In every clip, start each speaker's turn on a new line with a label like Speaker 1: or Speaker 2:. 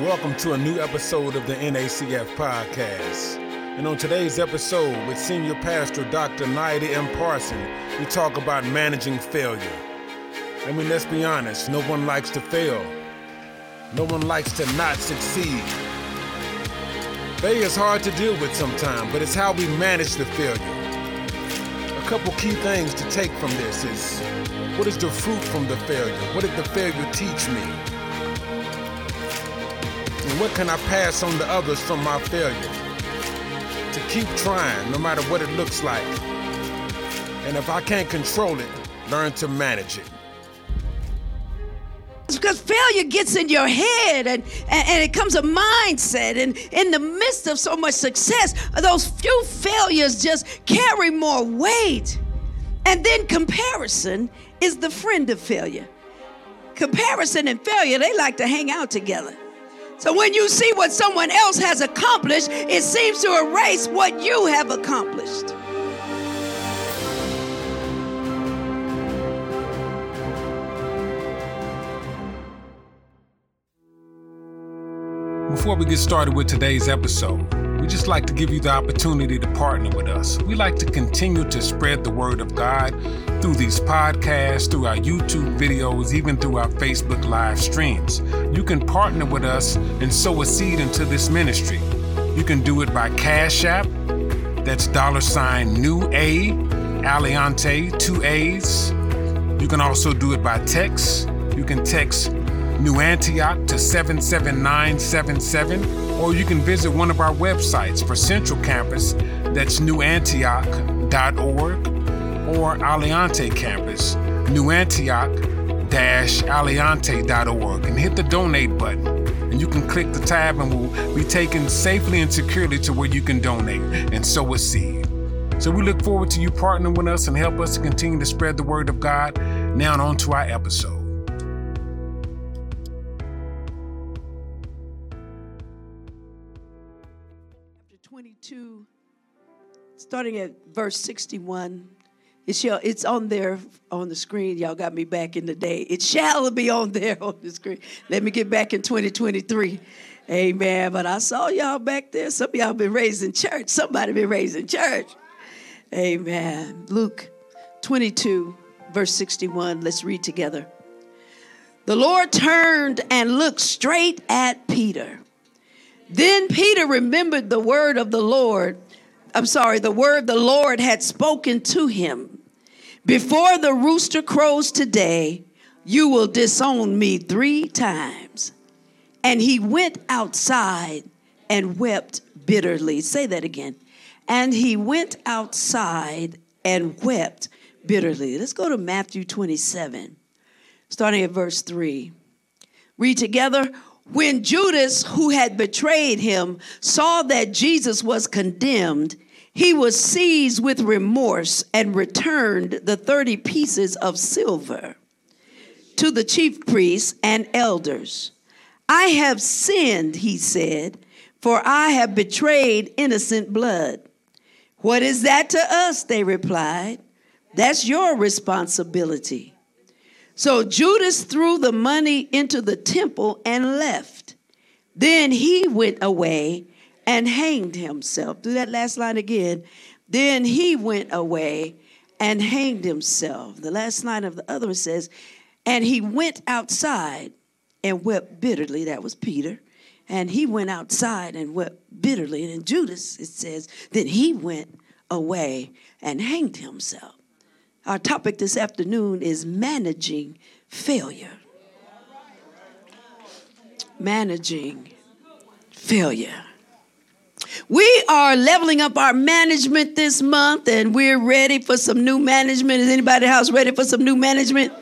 Speaker 1: Welcome to a new episode of the NACF podcast. And on today's episode with Senior Pastor Dr. Naida M. Parson, we talk about managing failure. I mean, let's be honest, no one likes to fail. No one likes to not succeed. Failure is hard to deal with sometimes, but it's how we manage the failure. A couple key things to take from this is what is the fruit from the failure? What did the failure teach me? What can I pass on to others from my failure? To keep trying, no matter what it looks like. And if I can't control it, learn to manage it.
Speaker 2: Because failure gets in your head and, and, and, it comes a mindset. And in the midst of so much success, those few failures just carry more weight. And then comparison is the friend of failure. Comparison and failure, they like to hang out together. So when you see what someone else has accomplished, it seems to erase what you have accomplished.
Speaker 1: Before we get started with today's episode, we just like to give you the opportunity to partner with us. We like to continue to spread the word of God through these podcasts, through our YouTube videos, even through our Facebook live streams. You can partner with us and sow a seed into this ministry. You can do it by Cash App, that's dollar sign new A, Aliante, two A's. You can also do it by text. You can text New Antioch to 77977 or you can visit one of our websites for Central Campus, that's newantioch.org, or Aliante Campus, newantioch-aliante.org, and hit the donate button. And you can click the tab and we'll be taken safely and securely to where you can donate and sow a seed. So we look forward to you partnering with us and help us to continue to spread the word of God. Now on to our episode.
Speaker 2: Starting at verse 61. It shall, it's on there on the screen. Y'all got me back in the day. It shall be on there on the screen. Let me get back in 2023. Amen. But I saw y'all back there. Some of y'all been raised in church. Somebody been raised in church. Amen. Luke 22, verse 61. Let's read together. The Lord turned and looked straight at Peter. Then Peter remembered the word of the Lord. I'm sorry, the word the Lord had spoken to him. Before the rooster crows today, you will disown me three times. And he went outside and wept bitterly. Say that again. And he went outside and wept bitterly. Let's go to Matthew 27, starting at verse 3. Read together. When Judas, who had betrayed him, saw that Jesus was condemned, he was seized with remorse and returned the 30 pieces of silver to the chief priests and elders. I have sinned, he said, for I have betrayed innocent blood. What is that to us? They replied. That's your responsibility. So Judas threw the money into the temple and left. Then he went away and hanged himself. Do that last line again. Then he went away and hanged himself. The last line of the other one says, and he went outside and wept bitterly. That was Peter. And he went outside and wept bitterly. And Judas, it says, then he went away and hanged himself. Our topic this afternoon is managing failure. Managing failure. We are leveling up our management this month and we're ready for some new management. Is anybody house ready for some new management?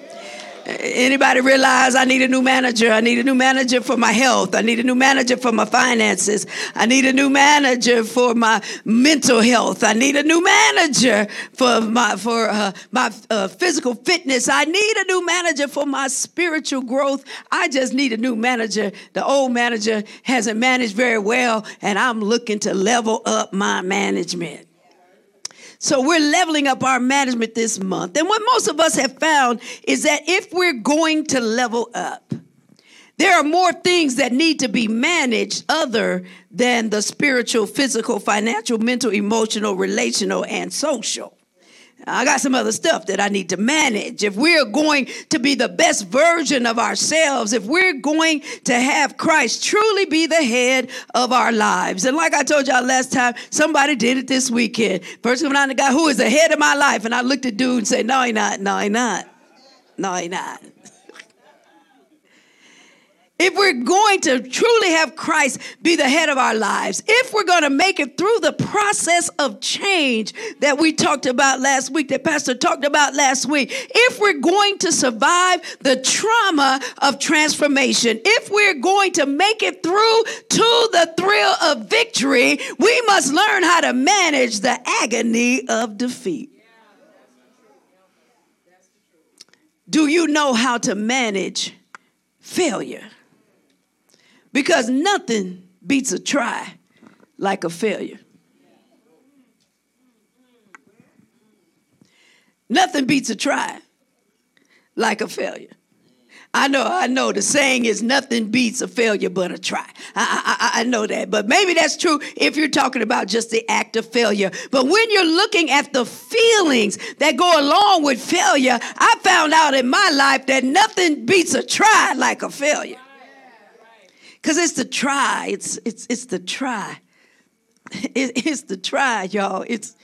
Speaker 2: Anybody realize I need a new manager? I need a new manager for my health. I need a new manager for my finances. I need a new manager for my mental health. I need a new manager for my for uh, my uh, physical fitness. I need a new manager for my spiritual growth. I just need a new manager. The old manager hasn't managed very well, and I'm looking to level up my management. So we're leveling up our management this month. And what most of us have found is that if we're going to level up, There are more things that need to be managed other than the spiritual, physical, financial, mental, emotional, relational, and social. I got some other stuff that I need to manage. If we're going to be the best version of ourselves, if we're going to have Christ truly be the head of our lives. And like I told y'all last time, somebody did it this weekend. First coming on the guy who is the head of my life. And I looked at dude and said, No, he not, no, he not. No, he not if we're going to truly have Christ be the head of our lives, if we're going to make it through the process of change that we talked about last week, that Pastor talked about last week, if we're going to survive the trauma of transformation, if we're going to make it through to the thrill of victory, we must learn how to manage the agony of defeat. Do you know how to manage failure? Because nothing beats a try like a failure. Nothing beats a try like a failure. I know, I know. The saying is nothing beats a failure but a try. I, I, I, know that, but maybe that's true if you're talking about just the act of failure. But when you're looking at the feelings that go along with failure, I found out in my life that nothing beats a try like a failure. Because it's the try. It's it's it's the try. It, it's the try, y'all. It's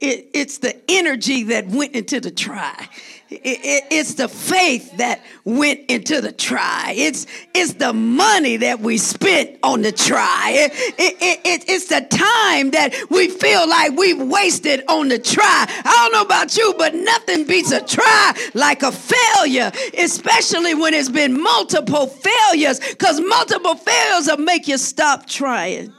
Speaker 2: it, it's the energy that went into the try. It, it, it's the faith that went into the try. It's, it's the money that we spent on the try. It, it, it's the time that we feel like we've wasted on the try. I don't know about you, but nothing beats a try like a failure, especially when it's been multiple failures, because multiple failures will make you stop trying.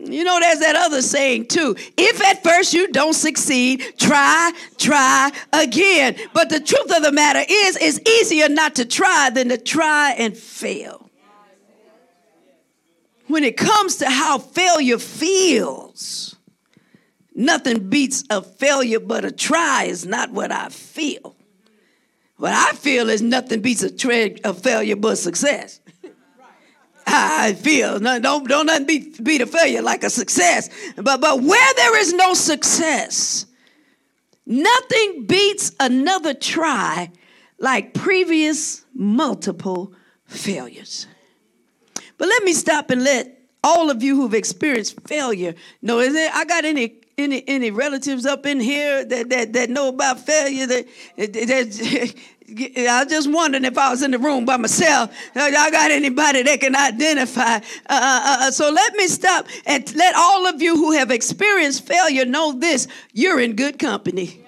Speaker 2: You know, there's that other saying too. If at first you don't succeed, try, try again. But the truth of the matter is, it's easier not to try than to try and fail. When it comes to how failure feels, nothing beats a failure but a try is not what I feel. What I feel is nothing beats a, tra- a failure but success. I feel. No, don't don't let be the failure like a success. But but where there is no success, nothing beats another try like previous multiple failures. But let me stop and let all of you who've experienced failure know. Is there, I got any any any relatives up in here that that, that know about failure that, that I was just wondering if I was in the room by myself. I got anybody that can identify. Uh, uh, uh, so let me stop and let all of you who have experienced failure know this you're in good company.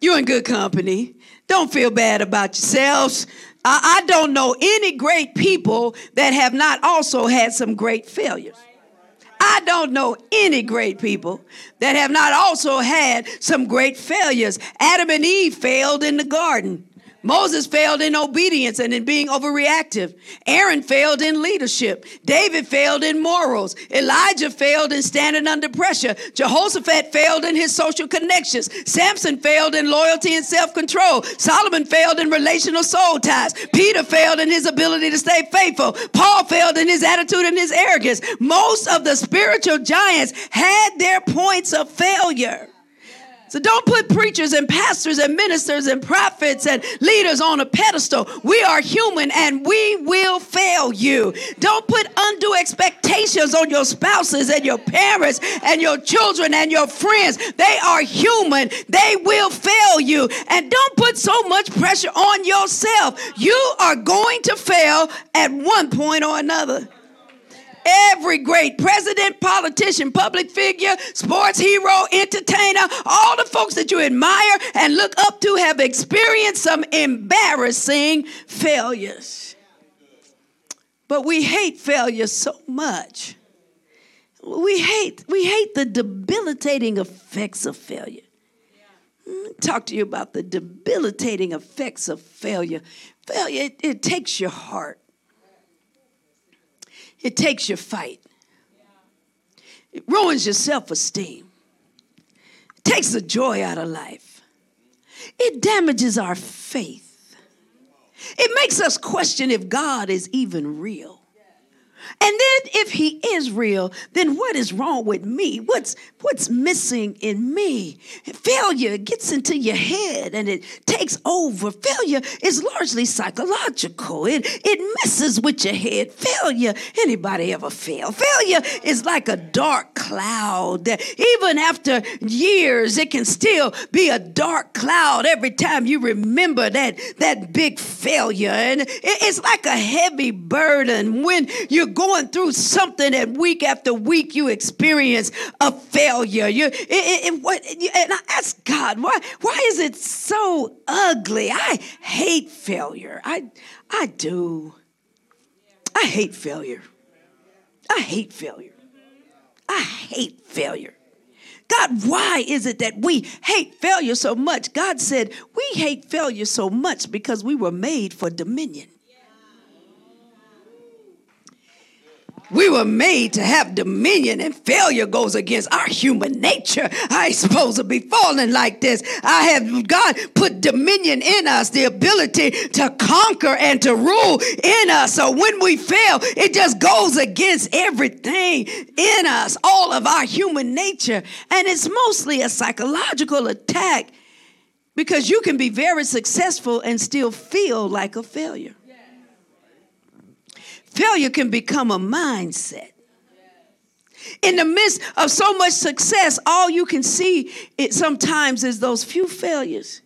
Speaker 2: You're in good company. Don't feel bad about yourselves. I, I don't know any great people that have not also had some great failures. I don't know any great people that have not also had some great failures. Adam and Eve failed in the garden. Moses failed in obedience and in being overreactive. Aaron failed in leadership. David failed in morals. Elijah failed in standing under pressure. Jehoshaphat failed in his social connections. Samson failed in loyalty and self control. Solomon failed in relational soul ties. Peter failed in his ability to stay faithful. Paul failed in his attitude and his arrogance. Most of the spiritual giants had their points of failure. So don't put preachers and pastors and ministers and prophets and leaders on a pedestal. We are human and we will fail you. Don't put undue expectations on your spouses and your parents and your children and your friends. They are human. They will fail you. And don't put so much pressure on yourself. You are going to fail at one point or another. Every great president, politician, public figure, sports hero, entertainer, all the folks that you admire and look up to have experienced some embarrassing failures. But we hate failure so much. We hate, we hate the debilitating effects of failure. Hmm, talk to you about the debilitating effects of failure. Failure, it, it takes your heart. It takes your fight. It ruins your self esteem. It takes the joy out of life. It damages our faith. It makes us question if God is even real. And then if he is real, then what is wrong with me? What's what's missing in me? Failure gets into your head and it takes over. Failure is largely psychological. It it messes with your head. Failure, anybody ever fail? Failure is like a dark cloud. Even after years, it can still be a dark cloud every time you remember that that big failure. And it's like a heavy burden when you're going through something and week after week you experience a failure. You, it, it, what, and I ask God, why, why is it so ugly? I hate failure. I, I do. I hate failure. I hate failure. I hate failure. God, why is it that we hate failure so much? God said, We hate failure so much because we were made for dominion. We were made to have dominion, and failure goes against our human nature. I ain't supposed to be falling like this. I have God put dominion in us, the ability to conquer and to rule in us. So when we fail, it just goes against everything in us, all of our human nature. And it's mostly a psychological attack because you can be very successful and still feel like a failure. Failure can become a mindset. In the midst of so much success, all you can see it sometimes is those few failures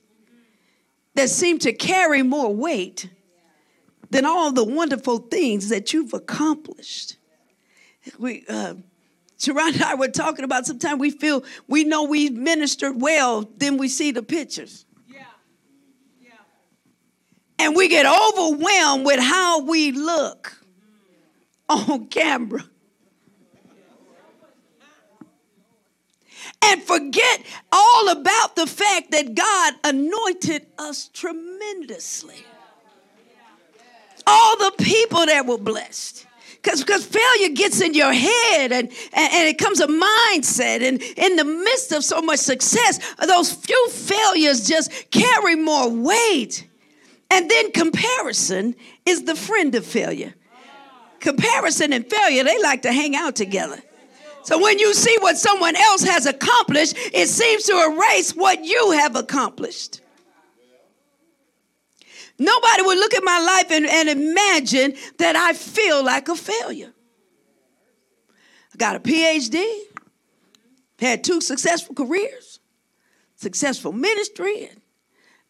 Speaker 2: that seem to carry more weight than all the wonderful things that you've accomplished. We, uh, Sharon and I were talking about sometimes we feel we know we ministered well, then we see the pictures. Yeah. Yeah. And we get overwhelmed with how we look on camera. And forget all about the fact that God anointed us tremendously. All the people that were blessed because because failure gets in your head and, and, and it comes a mindset and in the midst of so much success those few failures just carry more weight and then comparison is the friend of failure comparison and failure, they like to hang out together. So when you see what someone else has accomplished, it seems to erase what you have accomplished. Nobody would look at my life and, and imagine that I feel like a failure. I got a PhD, had two successful careers, successful ministry,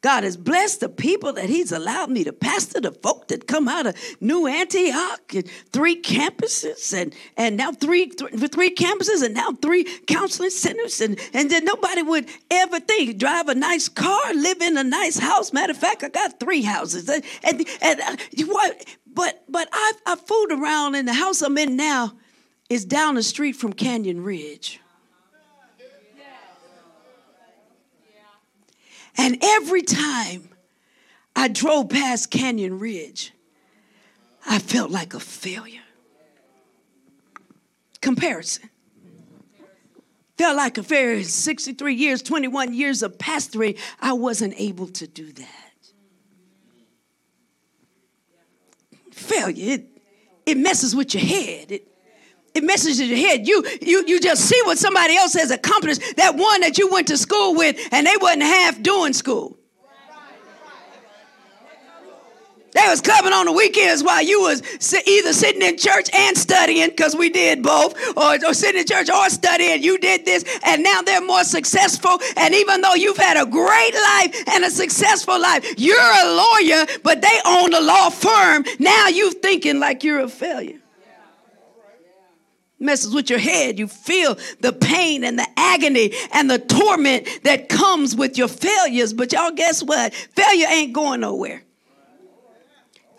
Speaker 2: God has blessed the people that He's allowed me to pastor, the folk that come out of New Antioch and three campuses and, and now three, th- three campuses and now three counseling centers. And, and then nobody would ever think, drive a nice car, live in a nice house. Matter of fact, I got three houses. And, and, and uh, what, but, but I've, I've fooled around and the house I'm in now is down the street from Canyon Ridge. And every time I drove past Canyon Ridge, I felt like a failure. Comparison. Felt like a failure. 63 years, 21 years of pastoring, I wasn't able to do that. Failure, it, it messes with your head. It, it messes in your head. You, you, you just see what somebody else has accomplished. That one that you went to school with and they wasn't half doing school. They was clubbing on the weekends while you was either sitting in church and studying, because we did both, or, or sitting in church or studying. You did this, and now they're more successful. And even though you've had a great life and a successful life, you're a lawyer, but they own a law firm. Now you're thinking like you're a failure messes with your head. You feel the pain and the agony and the torment that comes with your failures. But y'all, guess what? Failure ain't going nowhere.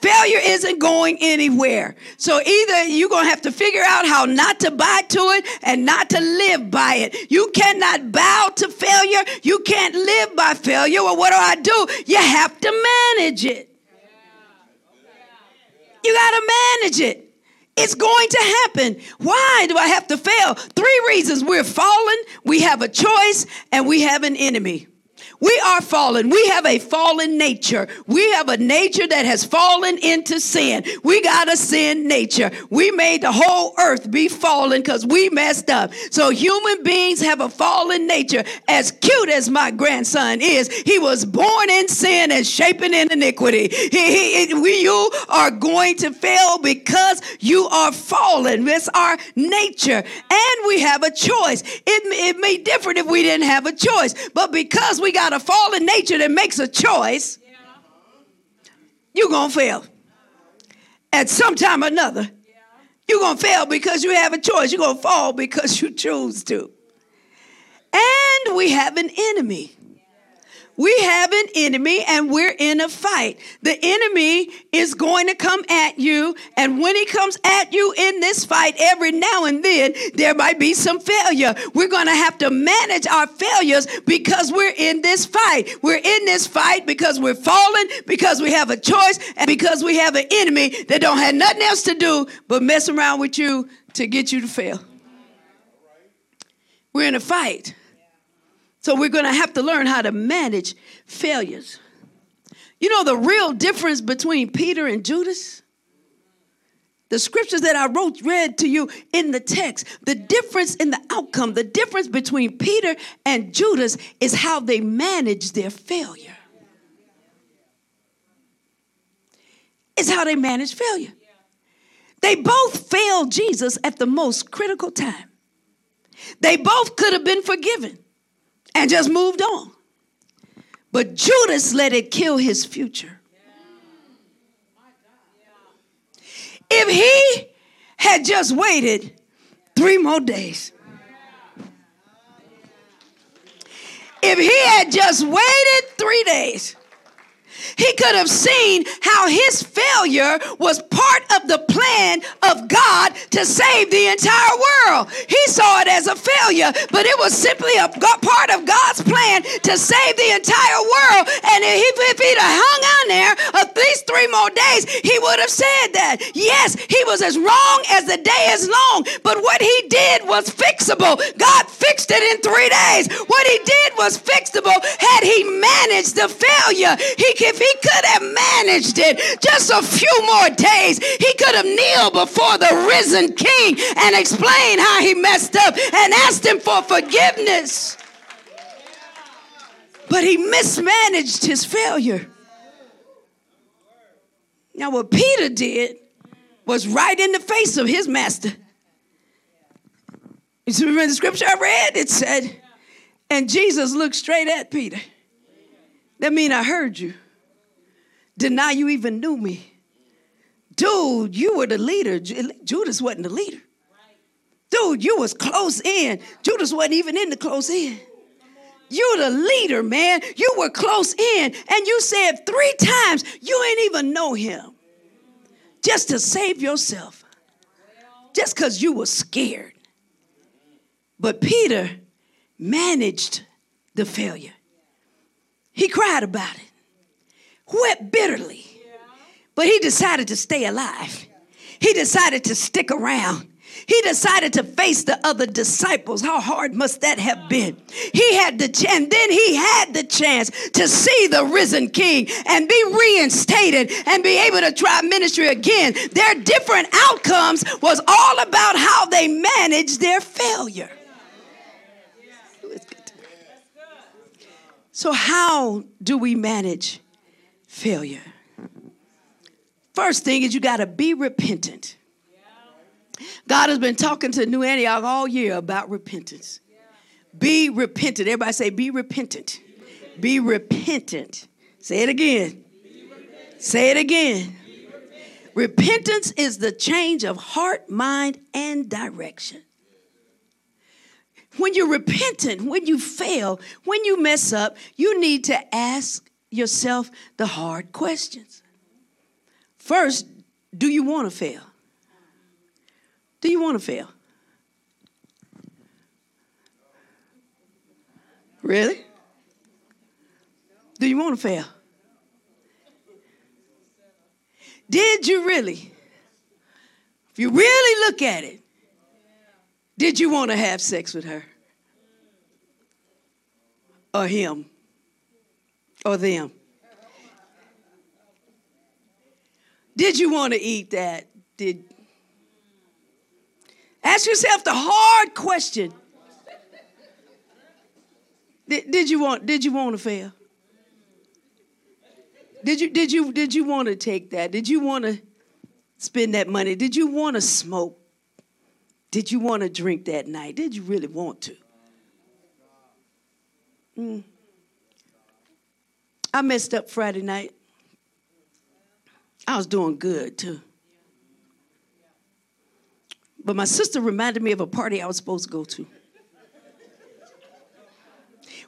Speaker 2: Failure isn't going anywhere. So either you're going to have to figure out how not to buy to it and not to live by it. You cannot bow to failure. You can't live by failure. Well, what do I do? You have to manage it. You got to manage it. It's going to happen. Why do I have to fail? Three reasons. We're fallen, we have a choice, and we have an enemy. We are fallen. We have a fallen nature. We have a nature that has fallen into sin. We got a sin nature. We made the whole earth be fallen because we messed up. So human beings have a fallen nature. As cute as my grandson is, he was born in sin and shaping in iniquity. He, he, we, you are going to fail because you are fallen. It's our nature. And we have a choice. It, it may be different if we didn't have a choice. But because we got a fallen nature that makes a choice, you're going to fail. At some time or another, you're going to fail because you have a choice. You're going to fall because you choose to. And we have an enemy. We have an enemy and we're in a fight. The enemy is going to come at you. And when he comes at you in this fight, every now and then, there might be some failure. We're going to have to manage our failures because we're in this fight. We're in this fight because we're fallen, because we have a choice, and because we have an enemy that don't have nothing else to do but mess around with you to get you to fail. We're in a fight. So we're going to have to learn how to manage failures. You know the real difference between Peter and Judas? The scriptures that I wrote, read to you in the text, the difference in the outcome, the difference between Peter and Judas is how they manage their failure. Is how they manage failure. They both failed Jesus at the most critical time. They both could have been forgiven and just moved on. But Judas let it kill his future. If he had just waited three more days, if he had just waited three days, he could have seen how his failure was part of the plan of God to save the entire world. He saw it as a failure, but it was simply a part of God's plan to save the entire world. And if, he'd have hung on there at least three more days, he would have said that. Yes, he was as wrong as the day is long, but what he did was fixable. God fixed it in three days. What he did was fixable. Had he managed the failure, he if he could have managed it just a few more days, he could have kneeled before the risen king and explained how he messed up and asked him for forgiveness. But he mismanaged his failure. Now, what Peter did was right in the face of his master. You remember the scripture I read? It said, and Jesus looked straight at Peter. That means I heard you deny you even knew me. Dude, you were the leader. Judas wasn't the leader. Dude, you was close in. Judas wasn't even in the close in. You're the leader, man. You were close in, and you said three times you ain't even know him. Just to save yourself. Just because you were scared. But Peter managed the failure. He cried about it wept bitterly. But he decided to stay alive. He decided to stick around. He decided to face the other disciples. How hard must that have been? He had the chance, and then he had the chance to see the risen king and be reinstated and be able to try ministry again. Their different outcomes was all about how they managed their failure. So, how do we manage failure. First thing is you got to be repentant. God has been talking to New Antioch all year about repentance. Be repentant. Everybody say, be repentant. Be repentant. Say it again. Say it again. Repentance is the change of heart, mind, and direction. When you're repentant, when you fail, when you mess up, you need to ask yourself the hard questions. First, do you want to fail? Do you want to fail? Really? Do you want to fail? Did you really? If you really look at it, did you want to have sex with her? Or him? Or them? Did you want to eat that? Did Ask yourself the hard question. Did, did you want did you want to fail? Did you did you did you want to take that? Did you want to spend that money? Did you want to smoke? Did you want to drink that night? Did you really want to? Mm. I messed up Friday night. I was doing good too. But my sister reminded me of a party I was supposed to go to.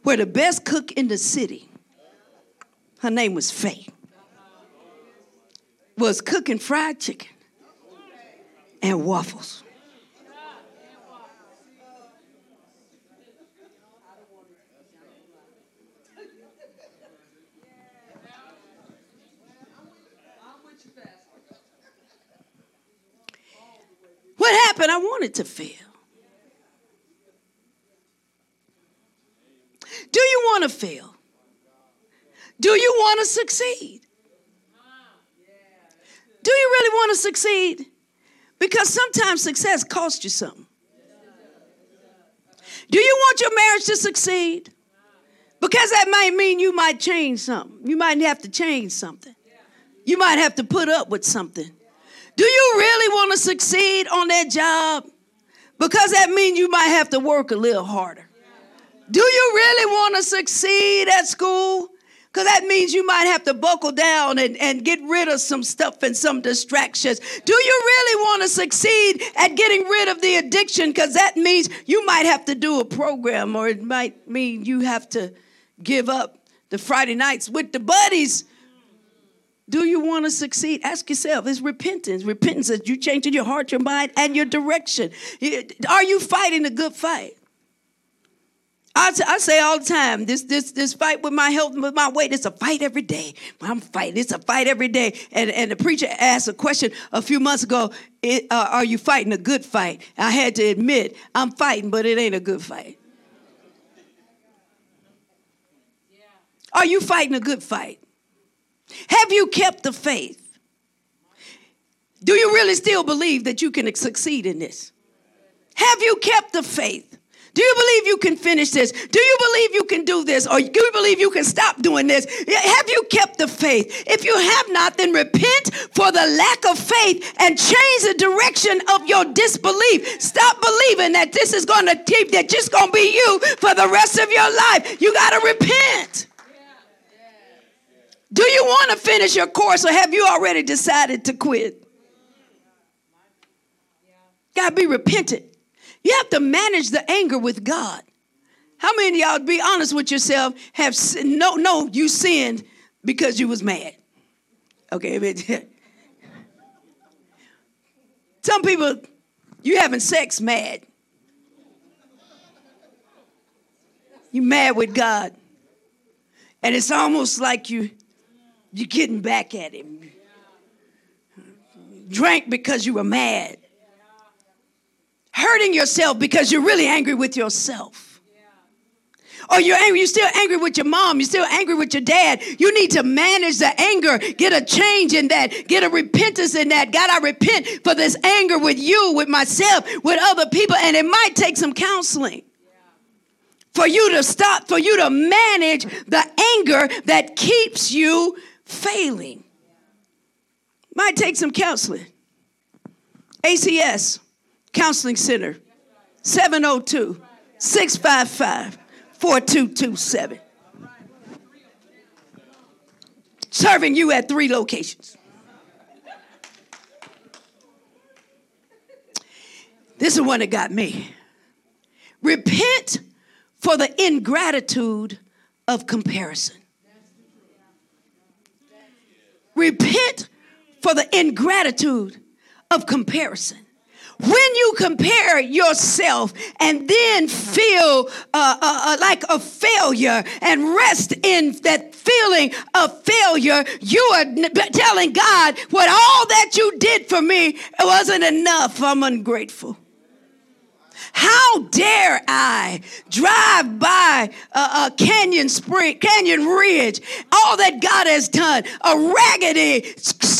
Speaker 2: Where the best cook in the city, her name was Faye, was cooking fried chicken and waffles. What happened? I to fail. Do you want to fail? Do you want to succeed? Do you really want to succeed? Because sometimes success costs you something. Do you want your marriage to succeed? Because that might mean you might change something. You might have to change something. You might have to put up with something. Do you really want to succeed on that job? Because that means you might have to work a little harder. Do you really want to succeed at school? Because that means you might have to buckle down and, and get rid of some stuff and some distractions. Do you really want to succeed at getting rid of the addiction? Because that means you might have to do a program, or it might mean you have to give up the Friday nights with the buddies do you want to succeed? Ask yourself. It's repentance. Repentance is you changing your heart, your mind, and your direction. Are you fighting a good fight? I, t- I say all the time, this this this fight with my health and with my weight, it's a fight every day. I'm fighting. It's a fight every day. And and the preacher asked a question a few months ago. It, uh, are you fighting a good fight? I had to admit I'm fighting, but it ain't a good fight. Are you fighting a good fight? Have you kept the faith? Do you really still believe that you can succeed in this? Have you kept the faith? Do you believe you can finish this? Do you believe you can do this? Or do you believe you can stop doing this? Have you kept the faith? If you have not, then repent for the lack of faith and change the direction of your disbelief. Stop believing that this is going to keep, that just going to be you for the rest of your life. You got to repent. Do you want to finish your course or have you already decided to quit? Got to be repentant. You have to manage the anger with God. How many of y'all, be honest with yourself, have no, no, you sinned because you was mad? Okay, some people, you having sex mad. You mad with God. And it's almost like you you're getting back at him. Drank because you were mad. Hurting yourself because you're really angry with yourself. Or you're angry, you're still angry with your mom, you're still angry with your dad. You need to manage the anger, get a change in that, get a repentance in that. God, I repent for this anger with you, with myself, with other people, and it might take some counseling for you to stop, for you to manage the anger that keeps you failing. Might take some counseling. ACS, Counseling Center, 702 655 4227. Serving you at three locations. This is one that got me. Repent for the ingratitude of comparison. Repent for the ingratitude of comparison. When you compare yourself and then feel uh, uh, uh, like a failure and rest in that feeling of failure, you are telling God, what all that you did for me wasn't enough. I'm ungrateful. How dare I drive by a, a Canyon Spring, Canyon Ridge, all that God has done, a raggedy,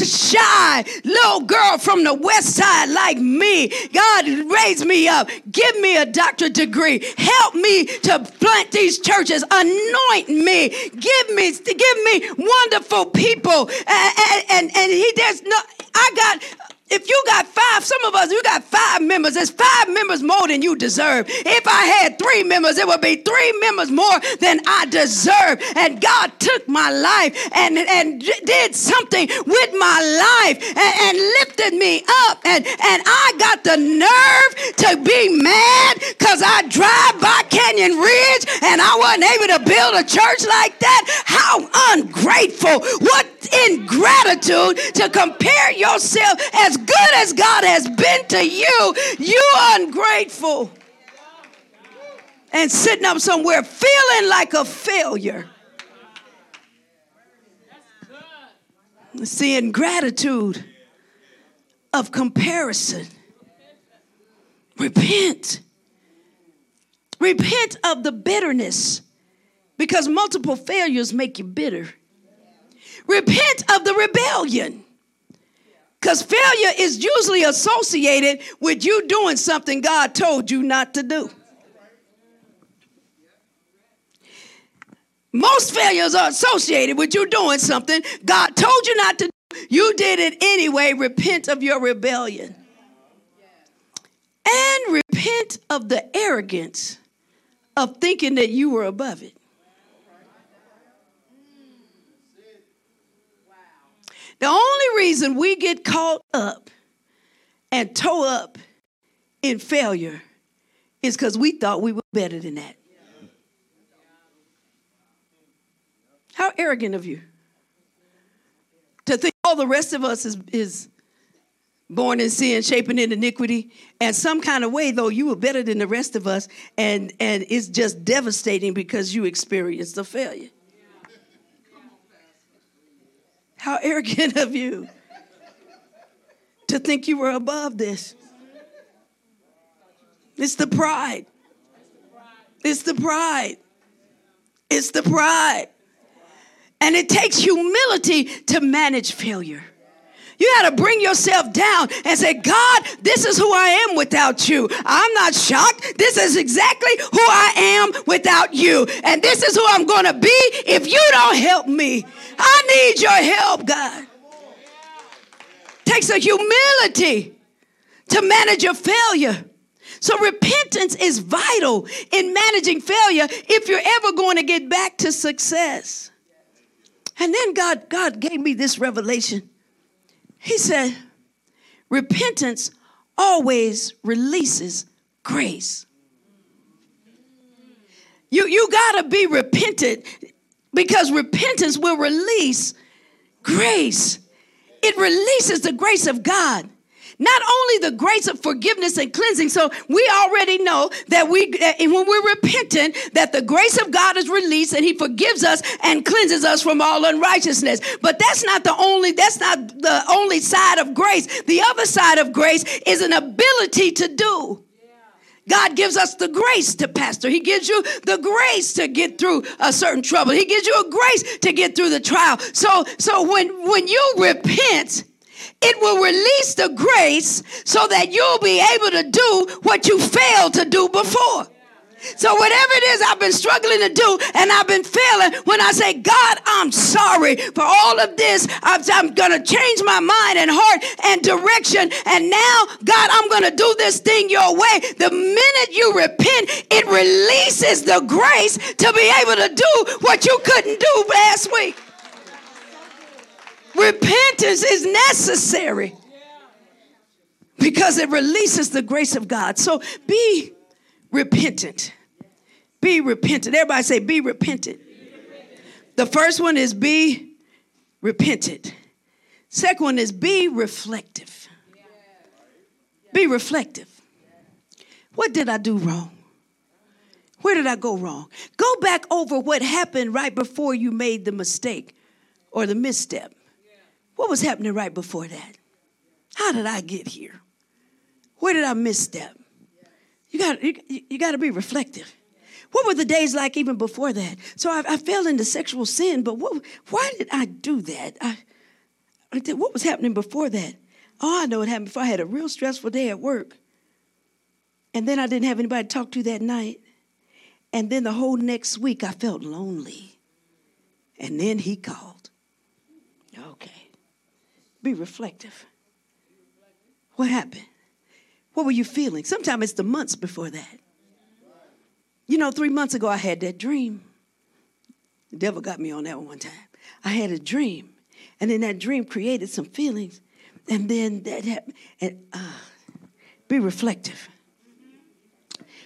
Speaker 2: shy little girl from the west side like me. God raised me up, give me a doctorate degree, help me to plant these churches, anoint me, give me, give me wonderful people. And, and, and, and he does not, I got if you got five, some of us, you got five members, it's five members more than you deserve. If I had three members, it would be three members more than I deserve. And God took my life and, and did something with my life and, and lifted me up. And, and I got the nerve to be mad because I drive by Canyon Ridge and I wasn't able to build a church like that. How ungrateful. What ingratitude to compare yourself as good as God has been to you, you ungrateful. And sitting up somewhere feeling like a failure. See, ingratitude of comparison. Repent. Repent of the bitterness because multiple failures make you bitter. Repent of the rebellion because failure is usually associated with you doing something God told you not to do. Most failures are associated with you doing something God told you not to do. You did it anyway. Repent of your rebellion. And repent of the arrogance of thinking that you were above it. The only reason we get caught up and toe up in failure is because we thought we were better than that. How arrogant of you to think all the rest of us is, is born in sin, shaping in iniquity, and some kind of way, though, you were better than the rest of us, and, and it's just devastating because you experienced a failure. How arrogant of you to think you were above this. It's the pride. It's the pride. It's the pride. And it takes humility to manage failure. You got to bring yourself down and say, God, this is who I am without you. I'm not shocked. This is exactly who I am without you. And this is who I'm going to be if you don't help me. I need your help, God. Takes a humility to manage your failure. So repentance is vital in managing failure if you're ever going to get back to success. And then God, God gave me this revelation. He said, repentance always releases grace. You, you got to be repentant because repentance will release grace. It releases the grace of God. Not only the grace of forgiveness and cleansing, so we already know that we, when we're repentant, that the grace of God is released and He forgives us and cleanses us from all unrighteousness. But that's not the only, that's not the only side of grace. The other side of grace is an ability to do. God gives us the grace to pastor. He gives you the grace to get through a certain trouble. He gives you a grace to get through the trial. So, so when, when you repent, it will release the grace so that you'll be able to do what you failed to do before. So, whatever it is I've been struggling to do and I've been failing, when I say, God, I'm sorry for all of this, I'm, going to change my mind and heart and direction. And now, God, I'm going to do this thing your way. The minute you repent, it releases the grace to be able to do what you couldn't do last week. Repentance is necessary because it releases the grace of God. So be repentant. Be repentant. Everybody say, be repentant. The first one is be repentant. Second one is be reflective. Be reflective. What did I do wrong? Where did I go wrong? Go back over what happened right before you made the mistake or the misstep. What was happening right before that? How did I get here? Where did I misstep? You got you, you got to be reflective. What were the days like even before that? So I, I fell into sexual sin, but what, why did I do that? I, I did, what was happening before that? Oh, I know what happened before. I had a real stressful day at work. And then I didn't have anybody to talk to that night. And then the whole next week I felt lonely. And then he called. Be reflective. What happened? What were you feeling? Sometimes it's the months before that. You know, three months ago, I had that dream. The devil got me on that one time. I had a dream, and then that dream created some feelings, and then that happened. And uh, be reflective.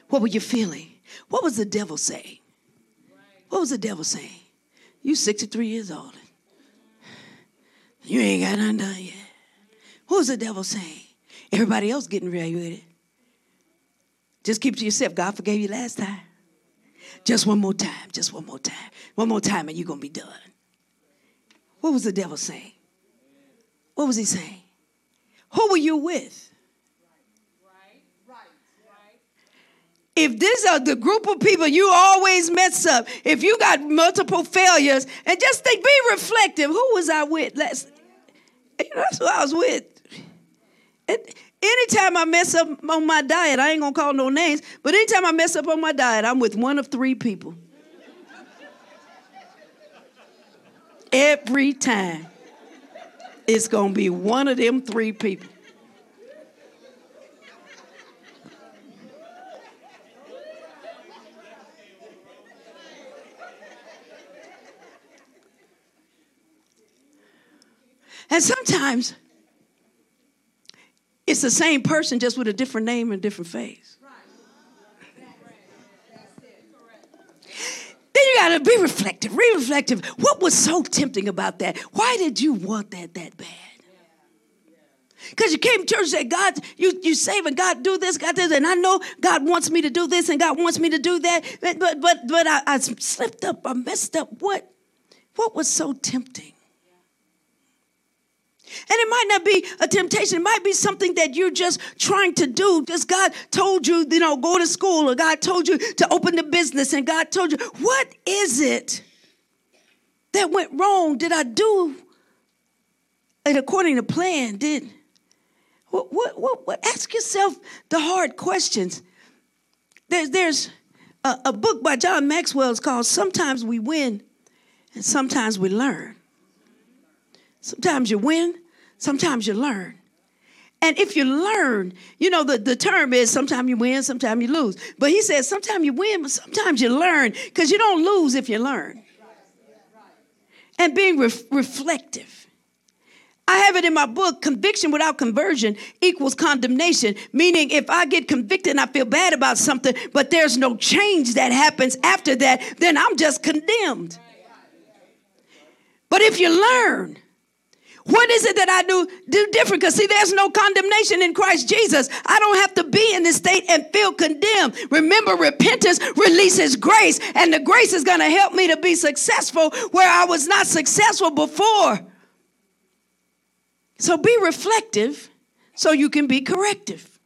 Speaker 2: What were you feeling? What was the devil saying? What was the devil saying? You're 63 years old. You ain't got nothing done yet. Who's the devil saying? Everybody else getting ready. Just keep to yourself. God forgave you last time. Just one more time. Just one more time. One more time and you're going to be done. What was the devil saying? What was he saying? Who were you with? If these are the group of people you always mess up, if you got multiple failures, and just think, be reflective. Who was I with? Let's, that's who I was with. And anytime I mess up on my diet, I ain't gonna call no names, but anytime I mess up on my diet, I'm with one of three people. Every time, it's gonna be one of them three people. And sometimes it's the same person just with a different name and different face. Then you got to be reflective, re reflective. What was so tempting about that? Why did you want that that bad? Because you came to church and said, God, you, you saving, God do this, God this, and I know God wants me to do this and God wants me to do that. But but but, but I, I slipped up, I messed up. What, what was so tempting? And it might not be a temptation. It might be something that you're just trying to do. Just God told you, you know, go to school, or God told you to open the business, and God told you, what is it that went wrong? Did I do it according to plan? Did what what what, what? ask yourself the hard questions. There's there's a, a book by John Maxwell it's called Sometimes We Win and Sometimes We Learn. Sometimes you win, sometimes you learn. And if you learn, you know, the, the term is sometimes you win, sometimes you lose. But he says sometimes you win, but sometimes you learn because you don't lose if you learn. And being re- reflective. I have it in my book conviction without conversion equals condemnation. Meaning, if I get convicted and I feel bad about something, but there's no change that happens after that, then I'm just condemned. But if you learn, what is it that I do do different? Because see, there's no condemnation in Christ Jesus. I don't have to be in this state and feel condemned. Remember, repentance releases grace, and the grace is going to help me to be successful where I was not successful before. So be reflective so you can be corrective.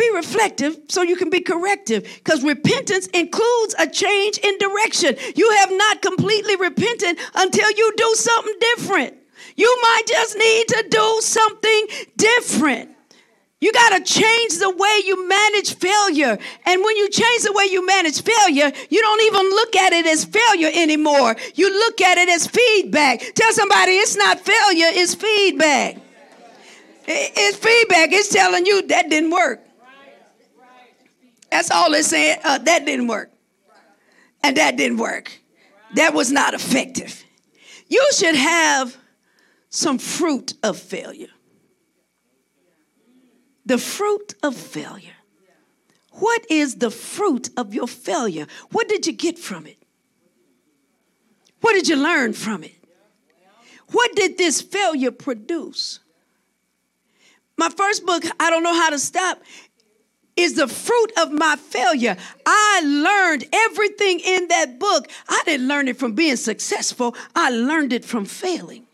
Speaker 2: Be reflective so you can be corrective because repentance includes a change in direction. You have not completely repented until you do something different. You might just need to do something different. You got to change the way you manage failure. And when you change the way you manage failure, you don't even look at it as failure anymore. You look at it as feedback. Tell somebody it's not failure, it's feedback. It's feedback. It's telling you that didn't work. That's all it's saying. Uh, that didn't work. And that didn't work. That was not effective. You should have some fruit of failure. The fruit of failure. What is the fruit of your failure? What did you get from it? What did you learn from it? What did this failure produce? My first book, I Don't Know How to Stop, is the fruit of my failure. I learned everything in that book. I didn't learn it from being successful, I learned it from failing.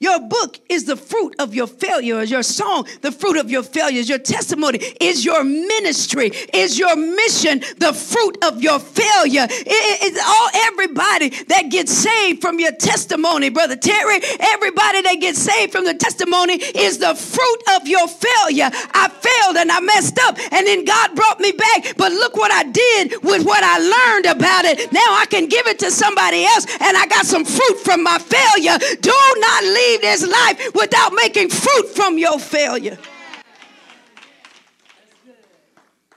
Speaker 2: Your book is the fruit of your failures. Your song, the fruit of your failures. Your testimony is your ministry, is your mission, the fruit of your failure. it's all everybody that gets saved from your testimony, Brother Terry. Everybody that gets saved from the testimony is the fruit of your failure. I failed and I messed up, and then God brought me back. But look what I did with what I learned about it. Now I can give it to somebody else, and I got some fruit from my failure. Do not leave leave this life without making fruit from your failure.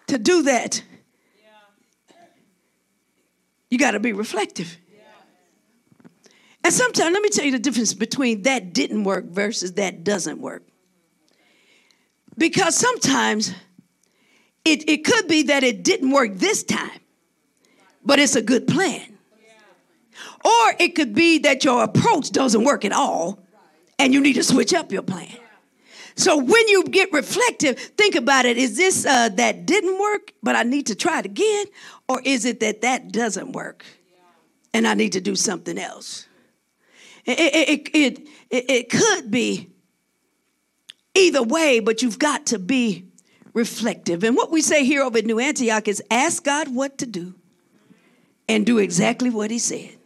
Speaker 2: To do that, you got to be reflective. And sometimes, let me tell you the difference between that didn't work versus that doesn't work. Because sometimes it, it could be that it didn't work this time, but it's a good plan. Or it could be that your approach doesn't work at all, and you need to switch up your plan. So when you get reflective, think about it. Is this uh, that didn't work, but I need to try it again? Or is it that that doesn't work and I need to do something else? It, it, it, it, it could be either way, but you've got to be reflective. And what we say here over at New Antioch is ask God what to do and do exactly what He said.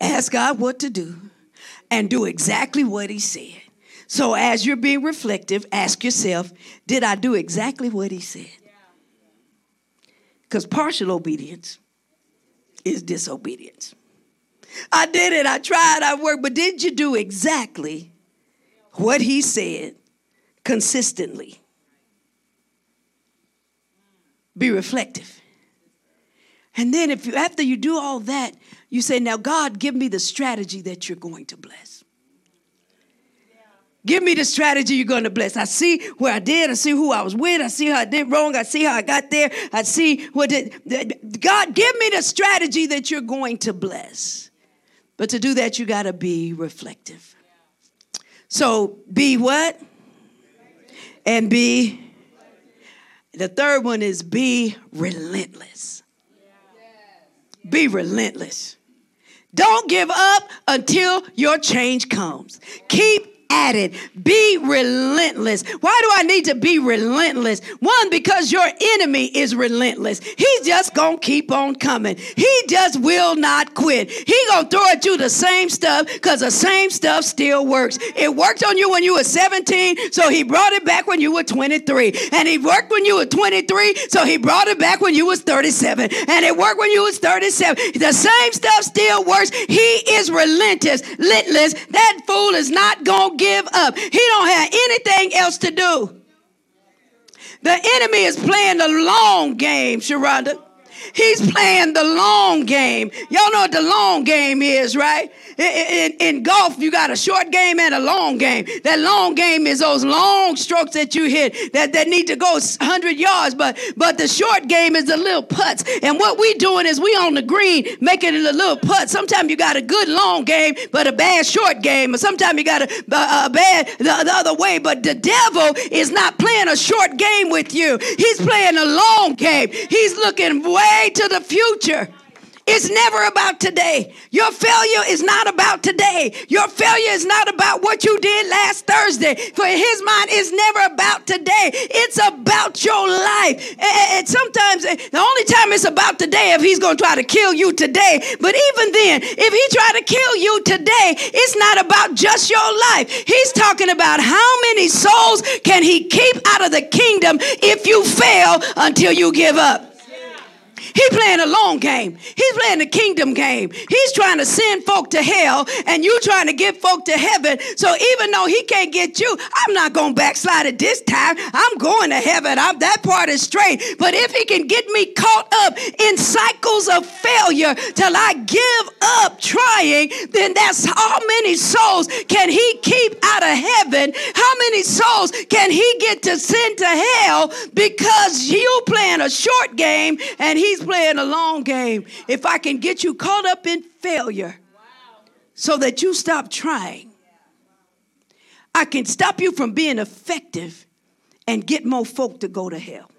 Speaker 2: Ask God what to do and do exactly what he said. So as you're being reflective, ask yourself, did I do exactly what he said? Because partial obedience is disobedience. I did it, I tried, I worked, but did you do exactly what he said consistently? Be reflective. And then if you after you do all that, you say, Now, God, give me the strategy that you're going to bless. Give me the strategy you're going to bless. I see where I did. I see who I was with. I see how I did wrong. I see how I got there. I see what did God give me the strategy that you're going to bless. But to do that, you got to be reflective. So be what? And be. The third one is be relentless. Be relentless. Don't give up until your change comes. Keep at it. Be relentless. Why do I need to be relentless? One, because your enemy is relentless. He's just gonna keep on coming. He just will not quit. He gonna throw at you the same stuff because the same stuff still works. It worked on you when you were 17, so he brought it back when you were 23. And he worked when you were 23, so he brought it back when you was 37. And it worked when you was 37. The same stuff still works. He is relentless. Relentless. That fool is not gonna give up. He don't have anything else to do. The enemy is playing the long game, Sharonda. He's playing the long game. Y'all know what the long game is, right? In, in, golf, you got a short game and a long game. That long game is those long strokes that you hit that, that need to go 100 yards, but but the short game is the little putts. And what we doing is we on the green making it a little putt. Sometimes you got a good long game, but a bad short game. Or sometimes you got a, a, a bad the, the other way. But the devil is not playing a short game with you. He's playing a long game. He's looking way to the future. It's never about today. Your failure is not about today. Your failure is not about what you did last Thursday. For his mind, is never about today. It's about your life. And sometimes eh, the only time it's about today if he's going to try to kill you today. But even then, if he try to kill you today, it's not about just your life. He's talking about how many souls can he keep out of the kingdom if you fail until you give up. He playing a long game. He's playing the kingdom game. He's trying to send folk to hell and you trying to get folk to heaven. So even though he can't get you, I'm not going to backslide at this time. I'm going to heaven. I'm, that part is straight. But if he can get me caught up in cycles of failure till I give up trying, then that's how many souls can he keep out of heaven? How many souls can he get to send to hell because you playing a short game and he's He's playing a long game. If I can get you caught up in failure so that you stop trying, I can stop you from being effective and get more folk to go to hell.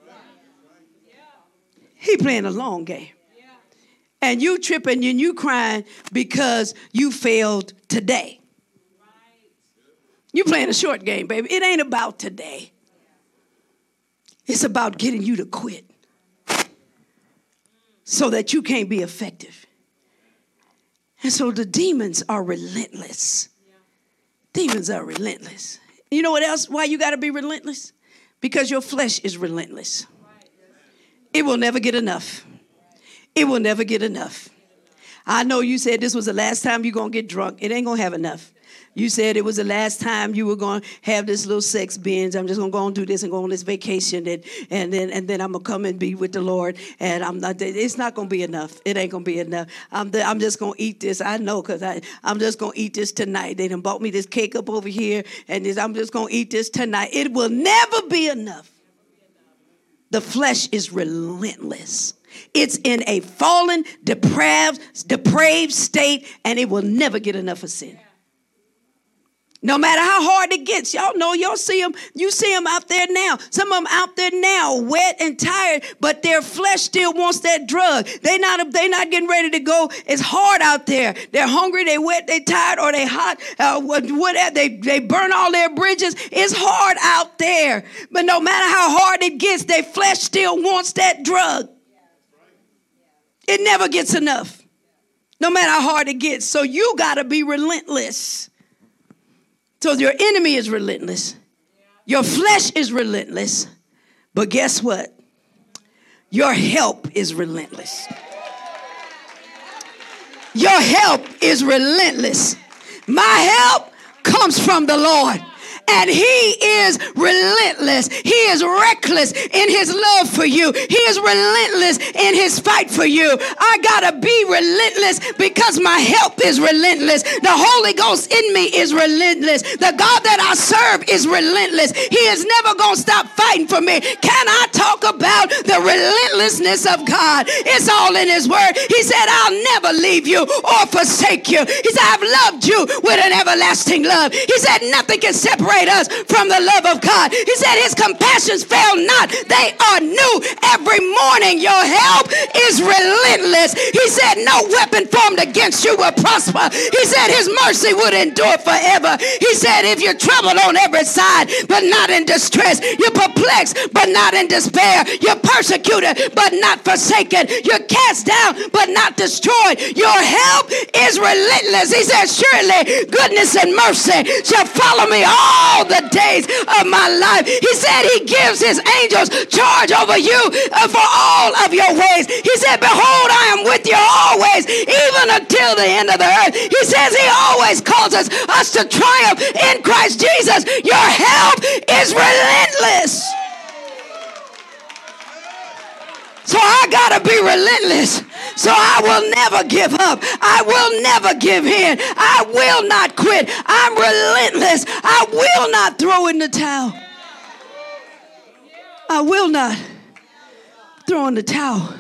Speaker 2: He playing a long game. And you tripping and you crying because you failed today. You playing a short game, baby. It ain't about today. It's about getting you to quit so that you can't be effective. And so the demons are relentless. Demons are relentless. You know what else? Why you got to be relentless? Because your flesh is relentless. It will never get enough. It will never get enough. I know you said this was the last time you're going to get drunk. It ain't going to have enough. You said it was the last time you were going to have this little sex binge. I'm just going to go and do this and go on this vacation, and, and then and then I'm going to come and be with the Lord. And I'm not. It's not going to be enough. It ain't going to be enough. I'm the, I'm just going to eat this. I know because I I'm just going to eat this tonight. They done bought me this cake up over here, and this, I'm just going to eat this tonight. It will never be enough. The flesh is relentless. It's in a fallen, depraved, depraved state, and it will never get enough of sin. No matter how hard it gets, y'all know y'all see them. You see them out there now. Some of them out there now, wet and tired, but their flesh still wants that drug. They not they not getting ready to go. It's hard out there. They're hungry. They wet. They tired, or they hot. Uh, whatever. They they burn all their bridges. It's hard out there. But no matter how hard it gets, their flesh still wants that drug. It never gets enough. No matter how hard it gets. So you got to be relentless. So your enemy is relentless. Your flesh is relentless. But guess what? Your help is relentless. Your help is relentless. My help comes from the Lord and he is relentless. He is reckless in his love for you. He is relentless in his fight for you. I gotta be relentless because my help is relentless. The Holy Ghost in me is relentless. The God that I serve is relentless. He is never gonna stop fighting for me. Can I talk about the relentlessness of God? It's all in his word. He said, I'll never leave you or forsake you. He said, I've loved you with an everlasting love. He said, nothing can separate separate us from the love of God. He said his compassions fail not. They are new every morning. Your help is relentless. He said no weapon formed against you will prosper. He said his mercy would endure forever. He said if you're troubled on every side but not in distress, you're perplexed but not in despair, you're persecuted but not forsaken, you're cast down but not destroyed. Your help is relentless. He said surely goodness and mercy shall follow me all all the days of my life. He said he gives his angels charge over you uh, for all of your ways. He said, Behold, I am with you always, even until the end of the earth. He says he always causes us to triumph in Christ Jesus. Your help is relentless. So I got to be relentless. So I will never give up. I will never give in. I will not quit. I'm relentless. I will not throw in the towel. I will not throw in the towel.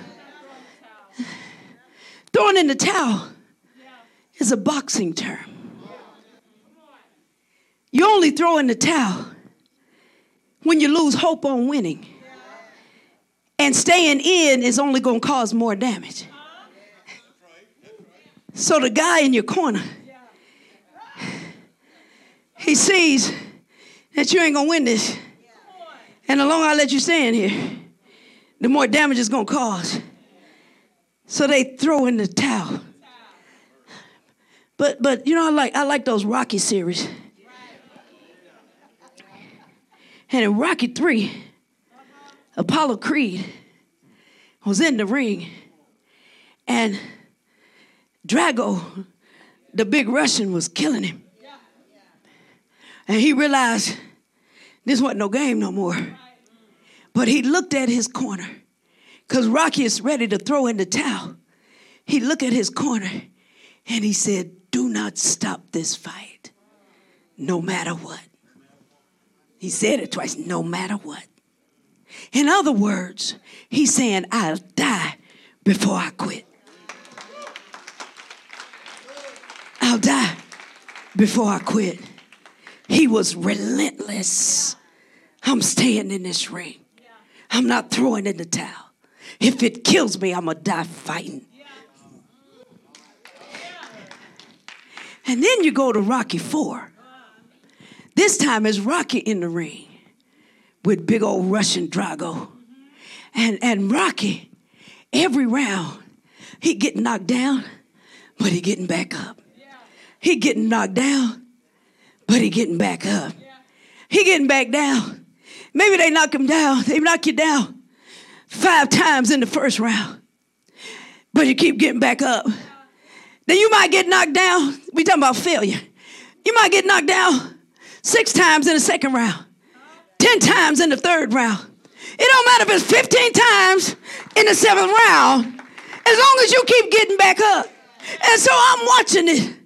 Speaker 2: Throwing in the towel is a boxing term. You only throw in the towel when you lose hope on winning. And staying in is only going to cause more damage. So the guy in your corner, he sees that you ain't going to win this. And the longer I let you stay in here, the more damage it's going to cause. So they throw in the towel. But but you know I like I like those Rocky series. And in Rocky 3, Apollo Creed was in the ring, and Drago, the big Russian, was killing him. And he realized this wasn't no game no more. But he looked at his corner because Rocky is ready to throw in the towel. He looked at his corner and he said, Do not stop this fight, no matter what. He said it twice, no matter what. In other words, he's saying, I'll die before I quit. I'll die before I quit. He was relentless. I'm staying in this ring. I'm not throwing in the towel. If it kills me, I'm going to die fighting. And then you go to Rocky 4. This time it's Rocky in the ring with big old Russian Drago. And, and Rocky, every round, he getting knocked down, but he getting back up. He getting knocked down, but he getting back up. He getting back down. Maybe they knock him down. They knock you down five times in the first round, but you keep getting back up. Then you might get knocked down. We talking about failure. You might get knocked down six times in the second round, 10 times in the third round. It don't matter if it's 15 times in the seventh round, as long as you keep getting back up. And so I'm watching it.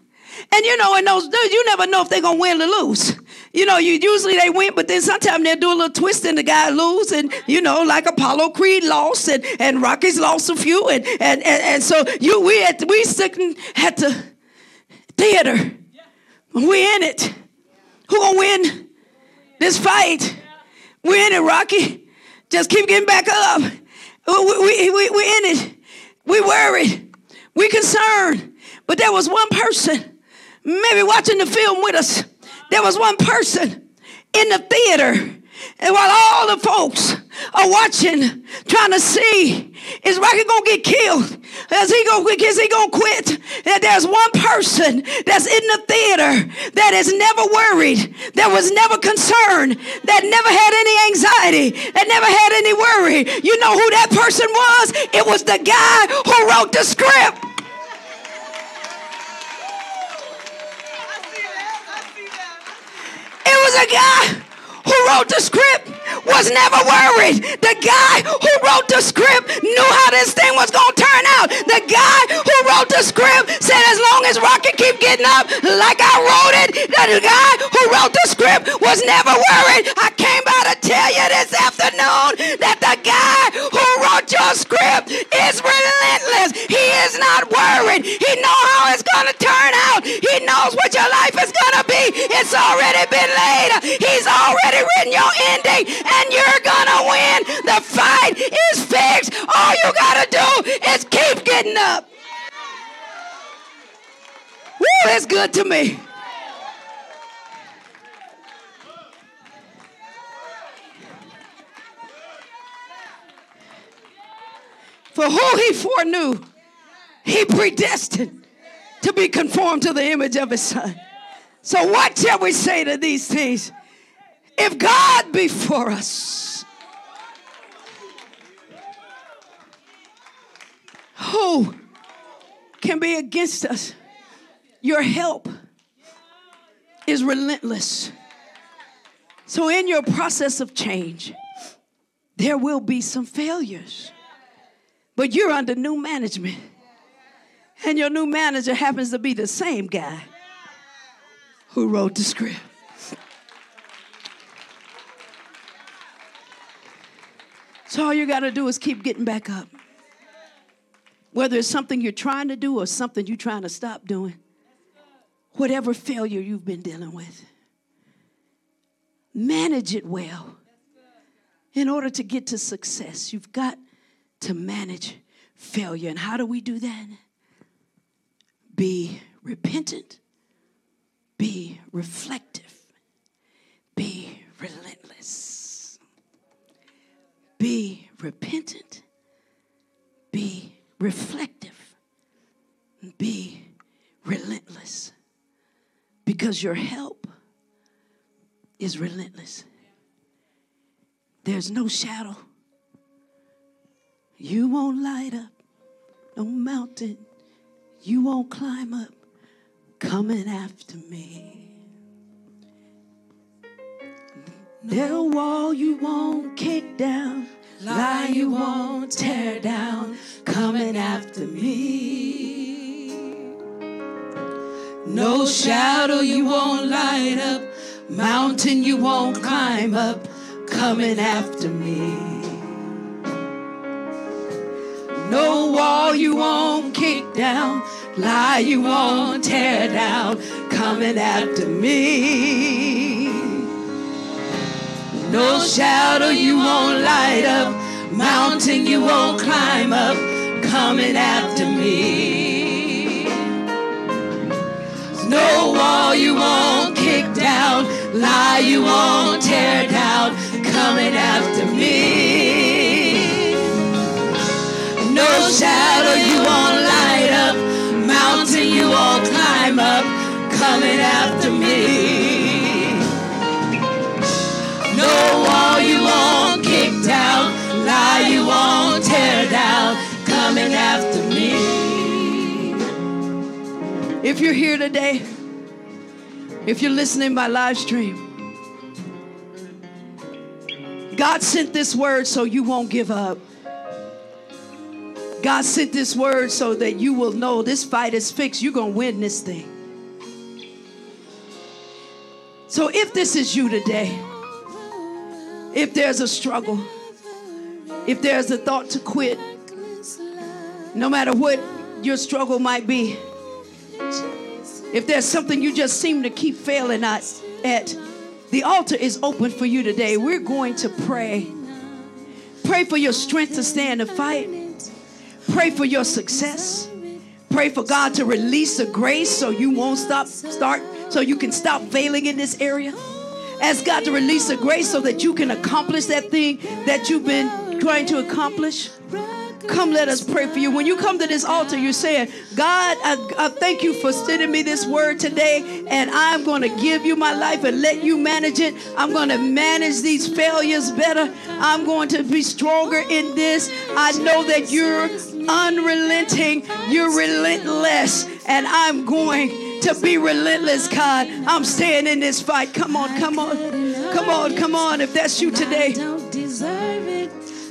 Speaker 2: And you know, in those you never know if they're gonna win or lose. You know, you usually they win, but then sometimes they'll do a little twist and the guy lose, and you know, like Apollo Creed lost and, and Rocky's lost a few, and and, and, and so you we at we sitting at the theater. We in it. Who gonna win this fight? We in it, Rocky. Just keep getting back up. We, we, we, we in it. We worried. We concerned. But there was one person maybe watching the film with us, there was one person in the theater. And while all the folks are watching, trying to see, is Rocky gonna get killed? Is he gonna, is he gonna quit? And there's one person that's in the theater that is never worried, that was never concerned, that never had any anxiety, that never had any worry. You know who that person was? It was the guy who wrote the script. It was a guy who wrote the script was never worried. The guy who wrote the script knew how this thing was going to turn out. The guy who wrote the script said as long as Rocky keep getting up like I wrote it, the guy who wrote the script was never worried. I came by to tell you this afternoon that the guy who wrote your script is relentless. He is not worried. He knows how it's going to turn out. He knows what your life is going to. It's already been laid. He's already written your ending and you're gonna win. The fight is fixed. All you gotta do is keep getting up. Woo, that's good to me. For who he foreknew, he predestined to be conformed to the image of his son. So, what shall we say to these things? If God be for us, who can be against us? Your help is relentless. So, in your process of change, there will be some failures. But you're under new management. And your new manager happens to be the same guy who wrote the script. So all you got to do is keep getting back up. Whether it's something you're trying to do or something you're trying to stop doing, whatever failure you've been dealing with, manage it well. In order to get to success, you've got to manage failure. And how do we do that? Be repentant, be reflective, be relentless. Be repentant, be reflective, be relentless. Because your help is relentless. There's no shadow. You won't light up no mountain. You won't climb up coming after me. No wall you won't kick down, lie you won't tear down, coming after me. No shadow you won't light up, mountain you won't climb up, coming after me. No wall you won't kick down, lie you won't tear down, coming after me. No shadow you won't light up, mountain you won't climb up, coming after me. No wall you won't kick down, lie you won't tear down coming after me. No shadow you won't If you're here today, if you're listening by live stream, God sent this word so you won't give up. God sent this word so that you will know this fight is fixed. You're going to win this thing. So if this is you today, if there's a struggle, if there's a thought to quit, no matter what your struggle might be, if there's something you just seem to keep failing at, at, the altar is open for you today. We're going to pray. Pray for your strength to stand the fight. Pray for your success. Pray for God to release the grace so you won't stop, start, so you can stop failing in this area. Ask God to release the grace so that you can accomplish that thing that you've been trying to accomplish. Come, let us pray for you. When you come to this altar, you're saying, God, I, I thank you for sending me this word today, and I'm going to give you my life and let you manage it. I'm going to manage these failures better. I'm going to be stronger in this. I know that you're unrelenting, you're relentless, and I'm going to be relentless, God. I'm staying in this fight. Come on, come on, come on, come on. If that's you today.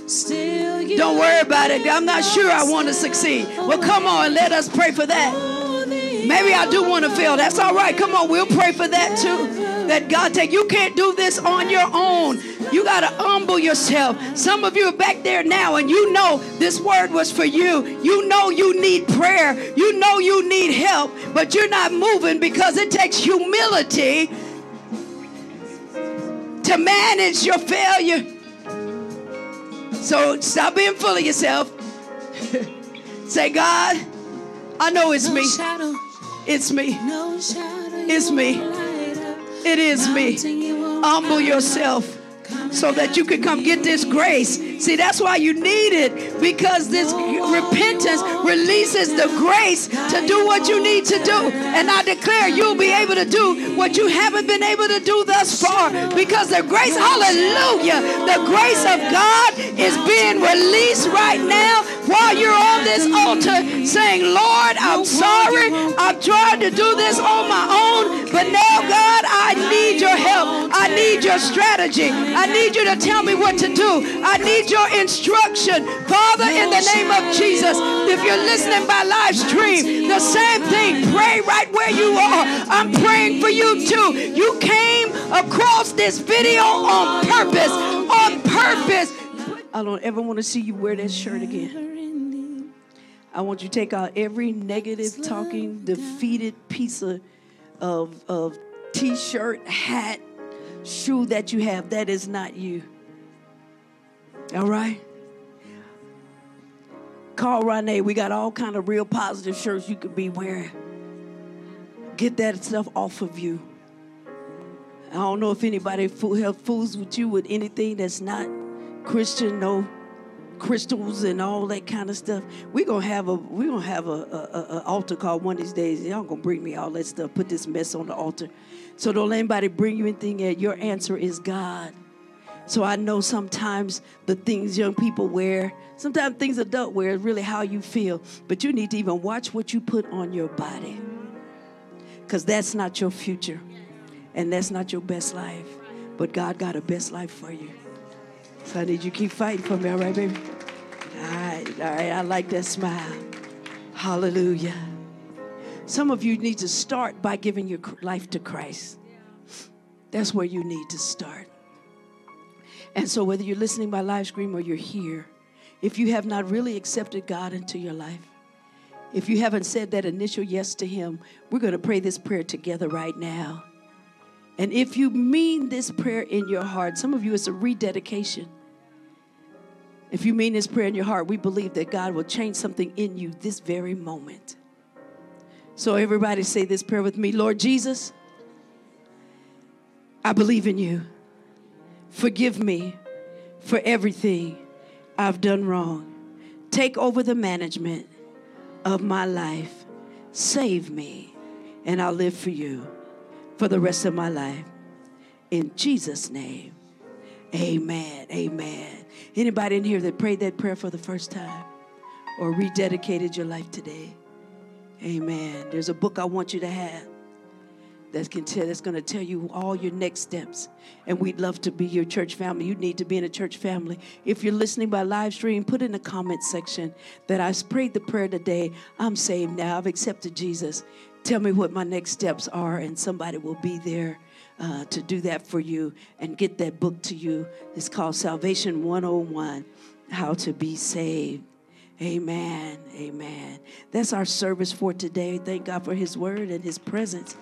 Speaker 2: Don't worry about it. I'm not sure I want to succeed. Well, come on, let us pray for that. Maybe I do want to fail. That's all right. Come on, we'll pray for that too. That God take you can't do this on your own. You got to humble yourself. Some of you are back there now and you know this word was for you. You know you need prayer. You know you need help, but you're not moving because it takes humility to manage your failure. So stop being full of yourself. Say, God, I know it's me. It's me. It's me. It is me. Humble yourself so that you can come get this grace. See, that's why you need it because this repentance releases the grace to do what you need to do. And I declare you'll be able to do what you haven't been able to do thus far because the grace, hallelujah, the grace of God is being released right now while you're on this altar saying, Lord, I'm sorry. I've tried to do this on my own, but now, God, I need your help. I need your strategy. I need you to tell me what to do. I need your instruction. Father, in the name of Jesus, if you're listening by live stream, the same thing. Pray right where you are. I'm praying for you too. You came across this video on purpose. On purpose. I don't ever want to see you wear that shirt again. I want you to take out every negative talking, defeated piece of, of, of t shirt, hat, shoe that you have. That is not you. All right? Call Renee. We got all kind of real positive shirts you could be wearing. Get that stuff off of you. I don't know if anybody fool, fools with you with anything that's not Christian, no crystals and all that kind of stuff. We're gonna have a we're gonna have a, a, a, altar call one of these days. Y'all gonna bring me all that stuff. Put this mess on the altar. So don't let anybody bring you anything. Yet. Your answer is God. So I know sometimes the things young people wear, sometimes things adult wear is really how you feel. But you need to even watch what you put on your body. Because that's not your future. And that's not your best life. But God got a best life for you. So I need you keep fighting for me, all right, baby? All right, all right. I like that smile. Hallelujah. Some of you need to start by giving your life to Christ. That's where you need to start. And so, whether you're listening by live stream or you're here, if you have not really accepted God into your life, if you haven't said that initial yes to Him, we're going to pray this prayer together right now. And if you mean this prayer in your heart, some of you it's a rededication. If you mean this prayer in your heart, we believe that God will change something in you this very moment. So, everybody say this prayer with me Lord Jesus, I believe in you. Forgive me for everything I've done wrong. Take over the management of my life. Save me, and I'll live for you for the rest of my life. In Jesus' name, amen. Amen. Anybody in here that prayed that prayer for the first time or rededicated your life today? Amen. There's a book I want you to have that can tell that's going to tell you all your next steps. And we'd love to be your church family. You need to be in a church family. If you're listening by live stream, put in the comment section that I prayed the prayer today. I'm saved now. I've accepted Jesus. Tell me what my next steps are, and somebody will be there. Uh, to do that for you and get that book to you. It's called Salvation 101 How to Be Saved. Amen. Amen. That's our service for today. Thank God for His word and His presence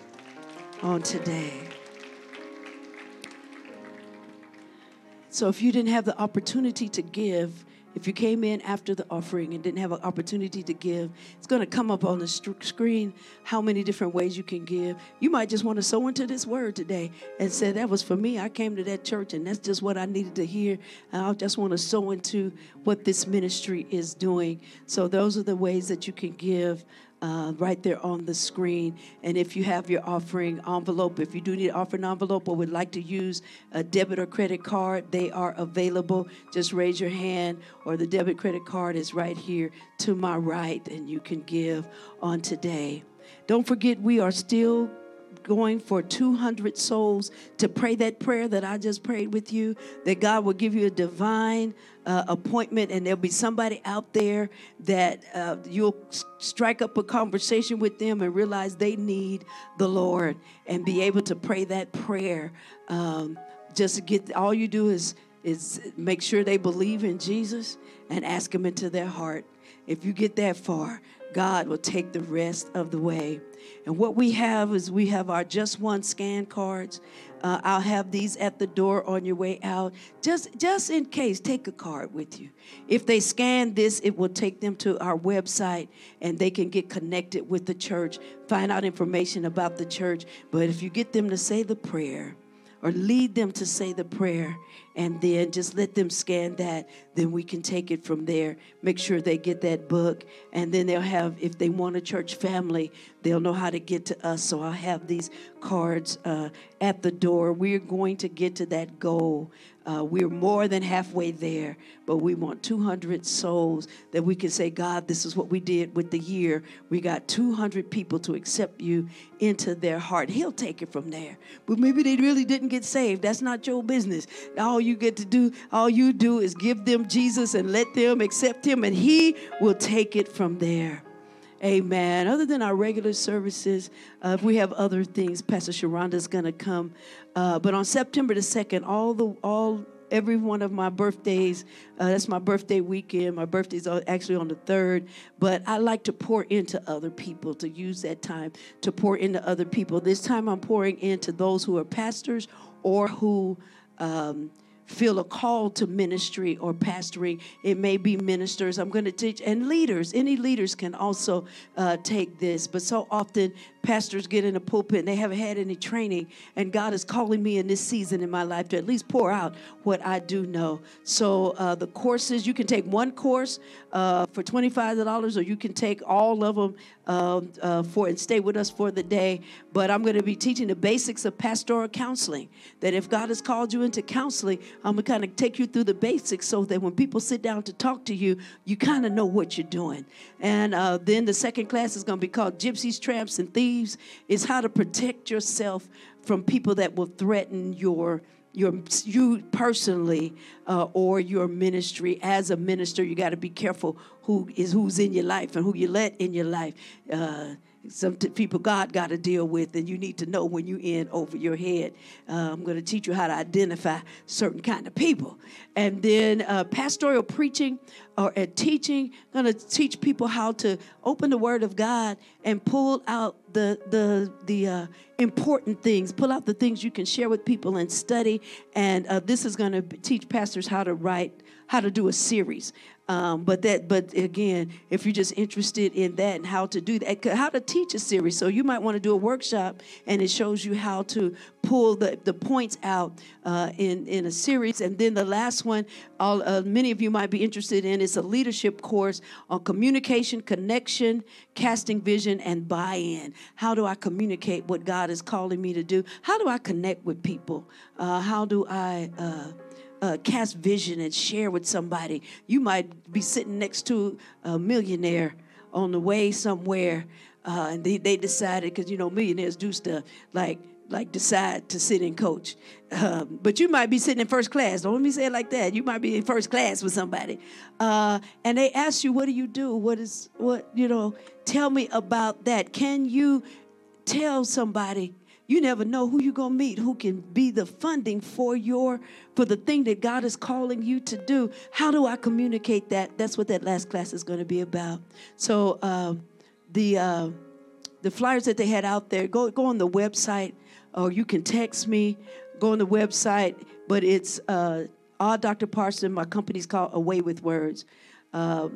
Speaker 2: on today. So if you didn't have the opportunity to give, if you came in after the offering and didn't have an opportunity to give, it's going to come up on the st- screen how many different ways you can give. You might just want to sow into this word today and say, That was for me. I came to that church and that's just what I needed to hear. And I just want to sow into what this ministry is doing. So, those are the ways that you can give uh, right there on the screen. And if you have your offering envelope, if you do need an offering envelope or would like to use a debit or credit card, they are available. Just raise your hand, or the debit credit card is right here to my right, and you can give on today. Don't forget, we are still going for 200 souls to pray that prayer that I just prayed with you, that God will give you a divine uh, appointment and there'll be somebody out there that uh, you'll strike up a conversation with them and realize they need the Lord and be able to pray that prayer. Um, just get all you do is is make sure they believe in Jesus and ask Him into their heart. If you get that far, God will take the rest of the way. And what we have is we have our Just One scan cards. Uh, I'll have these at the door on your way out. Just, just in case, take a card with you. If they scan this, it will take them to our website and they can get connected with the church, find out information about the church. But if you get them to say the prayer, or lead them to say the prayer and then just let them scan that then we can take it from there. Make sure they get that book and then they'll have if they want a church family they'll know how to get to us. So i'll have these cards uh, at the door. We're going to get to that goal uh, we're more than halfway there, but we want 200 souls that we can say, God, this is what we did with the year. We got 200 people to accept you into their heart. He'll take it from there. But maybe they really didn't get saved. That's not your business. All you get to do, all you do is give them Jesus and let them accept him, and he will take it from there. Amen. Other than our regular services, uh, if we have other things, Pastor Sharonda is going to come. Uh, but on September the 2nd, all the, all, every one of my birthdays, uh, that's my birthday weekend. My birthday's actually on the 3rd. But I like to pour into other people, to use that time to pour into other people. This time I'm pouring into those who are pastors or who, um, feel a call to ministry or pastoring. It may be ministers. I'm going to teach, and leaders. Any leaders can also uh, take this. But so often, pastors get in a pulpit and they haven't had any training. And God is calling me in this season in my life to at least pour out what I do know. So uh, the courses, you can take one course uh, for $25, or you can take all of them um, uh, for and stay with us for the day. But I'm going to be teaching the basics of pastoral counseling. That if God has called you into counseling, I'm going to kind of take you through the basics so that when people sit down to talk to you, you kind of know what you're doing. And uh, then the second class is going to be called Gypsies, Tramps, and Thieves. It's how to protect yourself from people that will threaten your your you personally uh, or your ministry. As a minister you got to be careful who is who's in your life and who you let in your life. Uh, some t- people God got to deal with, and you need to know when you're in over your head. Uh, I'm going to teach you how to identify certain kind of people, and then uh, pastoral preaching or at teaching. Going to teach people how to open the Word of God and pull out the the the uh, important things, pull out the things you can share with people and study. And uh, this is going to teach pastors how to write, how to do a series Um, but that, but again, if you're just interested in that and how to do that, how to teach a series, so you might want to do a workshop, and it shows you how to pull the, the points out uh, in in a series. And then the last one, all uh, many of you might be interested in, is a leadership course on communication, connection, casting vision, and buy-in. How do I communicate what God is calling me to do? How do I connect with people? Uh, how do I uh, cast vision and share with somebody. You might be sitting next to a millionaire on the way somewhere, uh, and they, they decided because you know millionaires do stuff like like decide to sit and coach. Um, but you might be sitting in first class. Don't let me say it like that. You might be in first class with somebody, uh, and they ask you, "What do you do? What is what? You know? Tell me about that. Can you tell somebody?" You never know who you're gonna meet who can be the funding for your for the thing that God is calling you to do. How do I communicate that? That's what that last class is going to be about. So um, the uh, the flyers that they had out there, go go on the website, or you can text me. Go on the website, but it's uh, all Dr. Parson. My company's called Away with Words. Uh,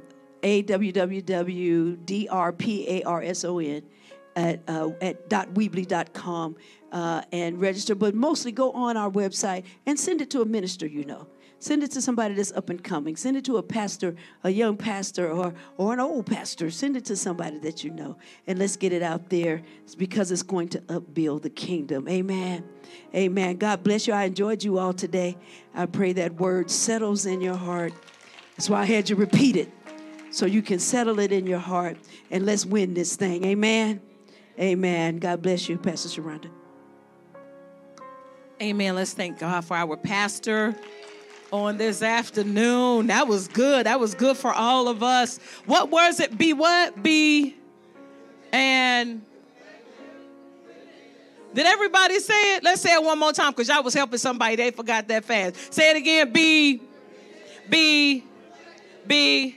Speaker 2: At, uh, at .weebly.com uh, and register, but mostly go on our website and send it to a minister you know. Send it to somebody that's up and coming. Send it to a pastor, a young pastor, or, or an old pastor. Send it to somebody that you know. And let's get it out there it's because it's going to upbuild the kingdom. Amen. Amen. God bless you. I enjoyed you all today. I pray that word settles in your heart. That's why I had you repeat it so you can settle it in your heart. And let's win this thing. Amen. Amen. God bless you, Pastor Sharonda.
Speaker 3: Amen. Let's thank God for our pastor on this afternoon. That was good. That was good for all of us. What was it? Be what? Be and did everybody say it? Let's say it one more time because y'all was helping somebody. They forgot that fast. Say it again. Be, be, be.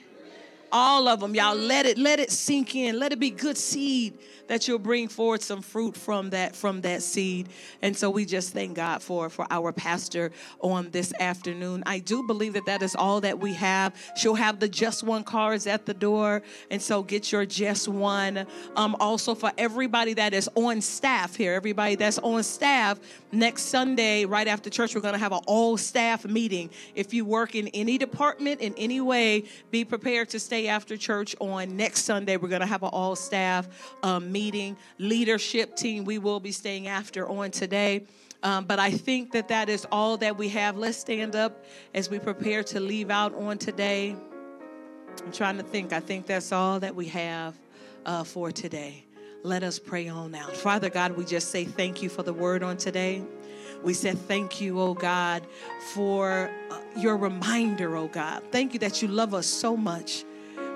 Speaker 3: All of them. Y'all let it, let it sink in. Let it be good seed that you'll bring forward some fruit from that from that seed. And so we just thank God for for our pastor on this afternoon. I do believe that that is all that we have. She'll have the just one cards at the door, and so get your just one. Um, also for everybody that is on staff here, everybody that's on staff next Sunday right after church, we're going to have an all staff meeting. If you work in any department in any way, be prepared to stay after church on next Sunday. We're going to have an all staff um, meeting meeting, leadership team we will be staying after on today. Um, but I think that that is all that we have. Let's stand up as we prepare to leave out on today. I'm trying to think. I think that's all that we have uh, for today. Let us pray on out. Father God, we just say thank you for the word on today. We said thank you, oh God, for uh, your reminder, oh God. Thank you that you love us so much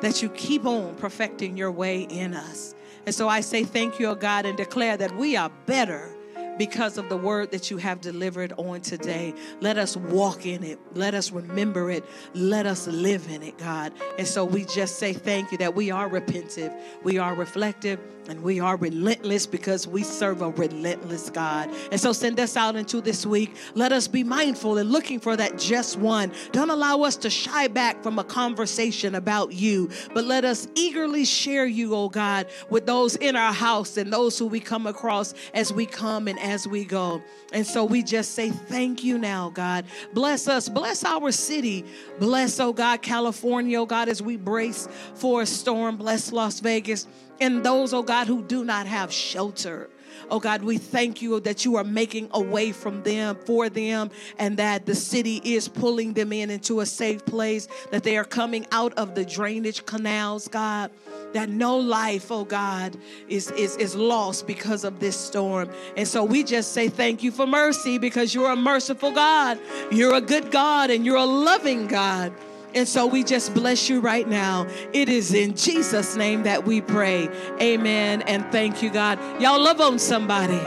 Speaker 3: that you keep on perfecting your way in us. And so I say thank you, O God, and declare that we are better because of the word that you have delivered on today. Let us walk in it. Let us remember it. Let us live in it, God. And so we just say thank you that we are repentive, we are reflective, and we are relentless because we serve a relentless God. And so send us out into this week. Let us be mindful and looking for that just one. Don't allow us to shy back from a conversation about you, but let us eagerly share you, oh God, with those in our house and those who we come across as we come and as we go. And so we just say thank you now, God. Bless us. Bless our city. Bless, oh God, California, oh God, as we brace for a storm. Bless Las Vegas and those, oh God, who do not have shelter. Oh God, we thank you that you are making a way from them for them and that the city is pulling them in into a safe place, that they are coming out of the drainage canals, God. That no life, oh God, is, is, is lost because of this storm. And so we just say thank you for mercy because you're a merciful God. You're a good God and you're a loving God. And so we just bless you right now. It is in Jesus' name that we pray. Amen. And thank you, God. Y'all love on somebody.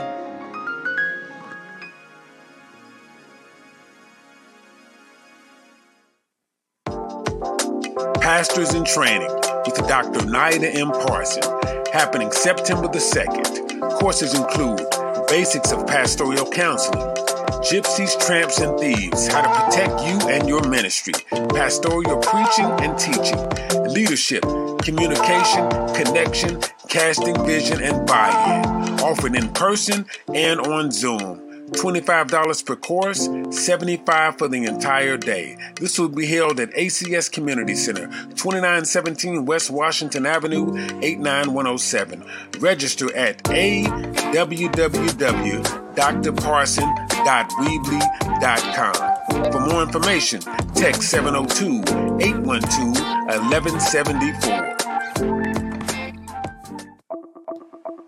Speaker 1: Pastors in Training with Dr. Naida M. Parson, happening September the 2nd. Courses include Basics of Pastoral Counseling Gypsies, Tramps, and Thieves How to Protect You and Your Ministry, Pastoral Preaching and Teaching, Leadership, Communication, Connection, Casting Vision, and Buy In. Offered in person and on Zoom. $25 per course, $75 for the entire day. This will be held at ACS Community Center, 2917 West Washington Avenue, 89107. Register at awww.drparson.weebly.com. For more information, text 702 812 1174.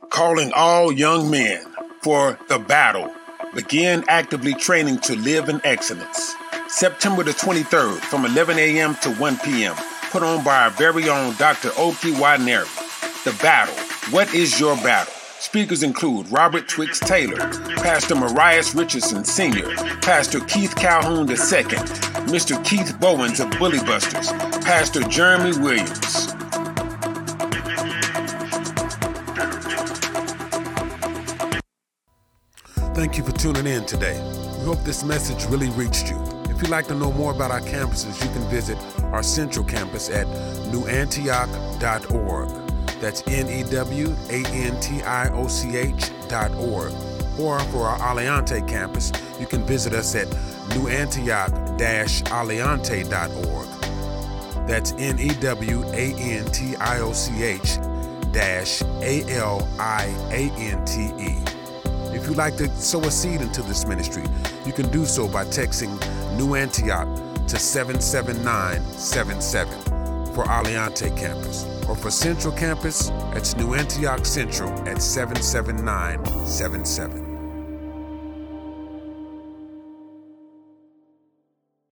Speaker 1: Calling all young men for the battle begin actively training to live in excellence. September the 23rd from 11 a.m. to 1 p.m. Put on by our very own Dr. Oki Wadneri. The Battle. What is your battle? Speakers include Robert Twix Taylor, Pastor Marias Richardson Sr., Pastor Keith Calhoun II, Mr. Keith Bowens of Bully Busters, Pastor Jeremy Williams. Thank you for tuning in today. We hope this message really reached you. If you'd like to know more about our campuses, you can visit our central campus at newantioch.org. That's N E W A N T I O C H dot org. Or for our Aliante campus, you can visit us at newantioch aliante.org. That's N E W A N T I O C H dash A L I A N T E. If you'd like to sow a seed into this ministry, you can do so by texting New Antioch to 77977 for Aliante campus. Or for Central campus, it's New Antioch Central at 77977.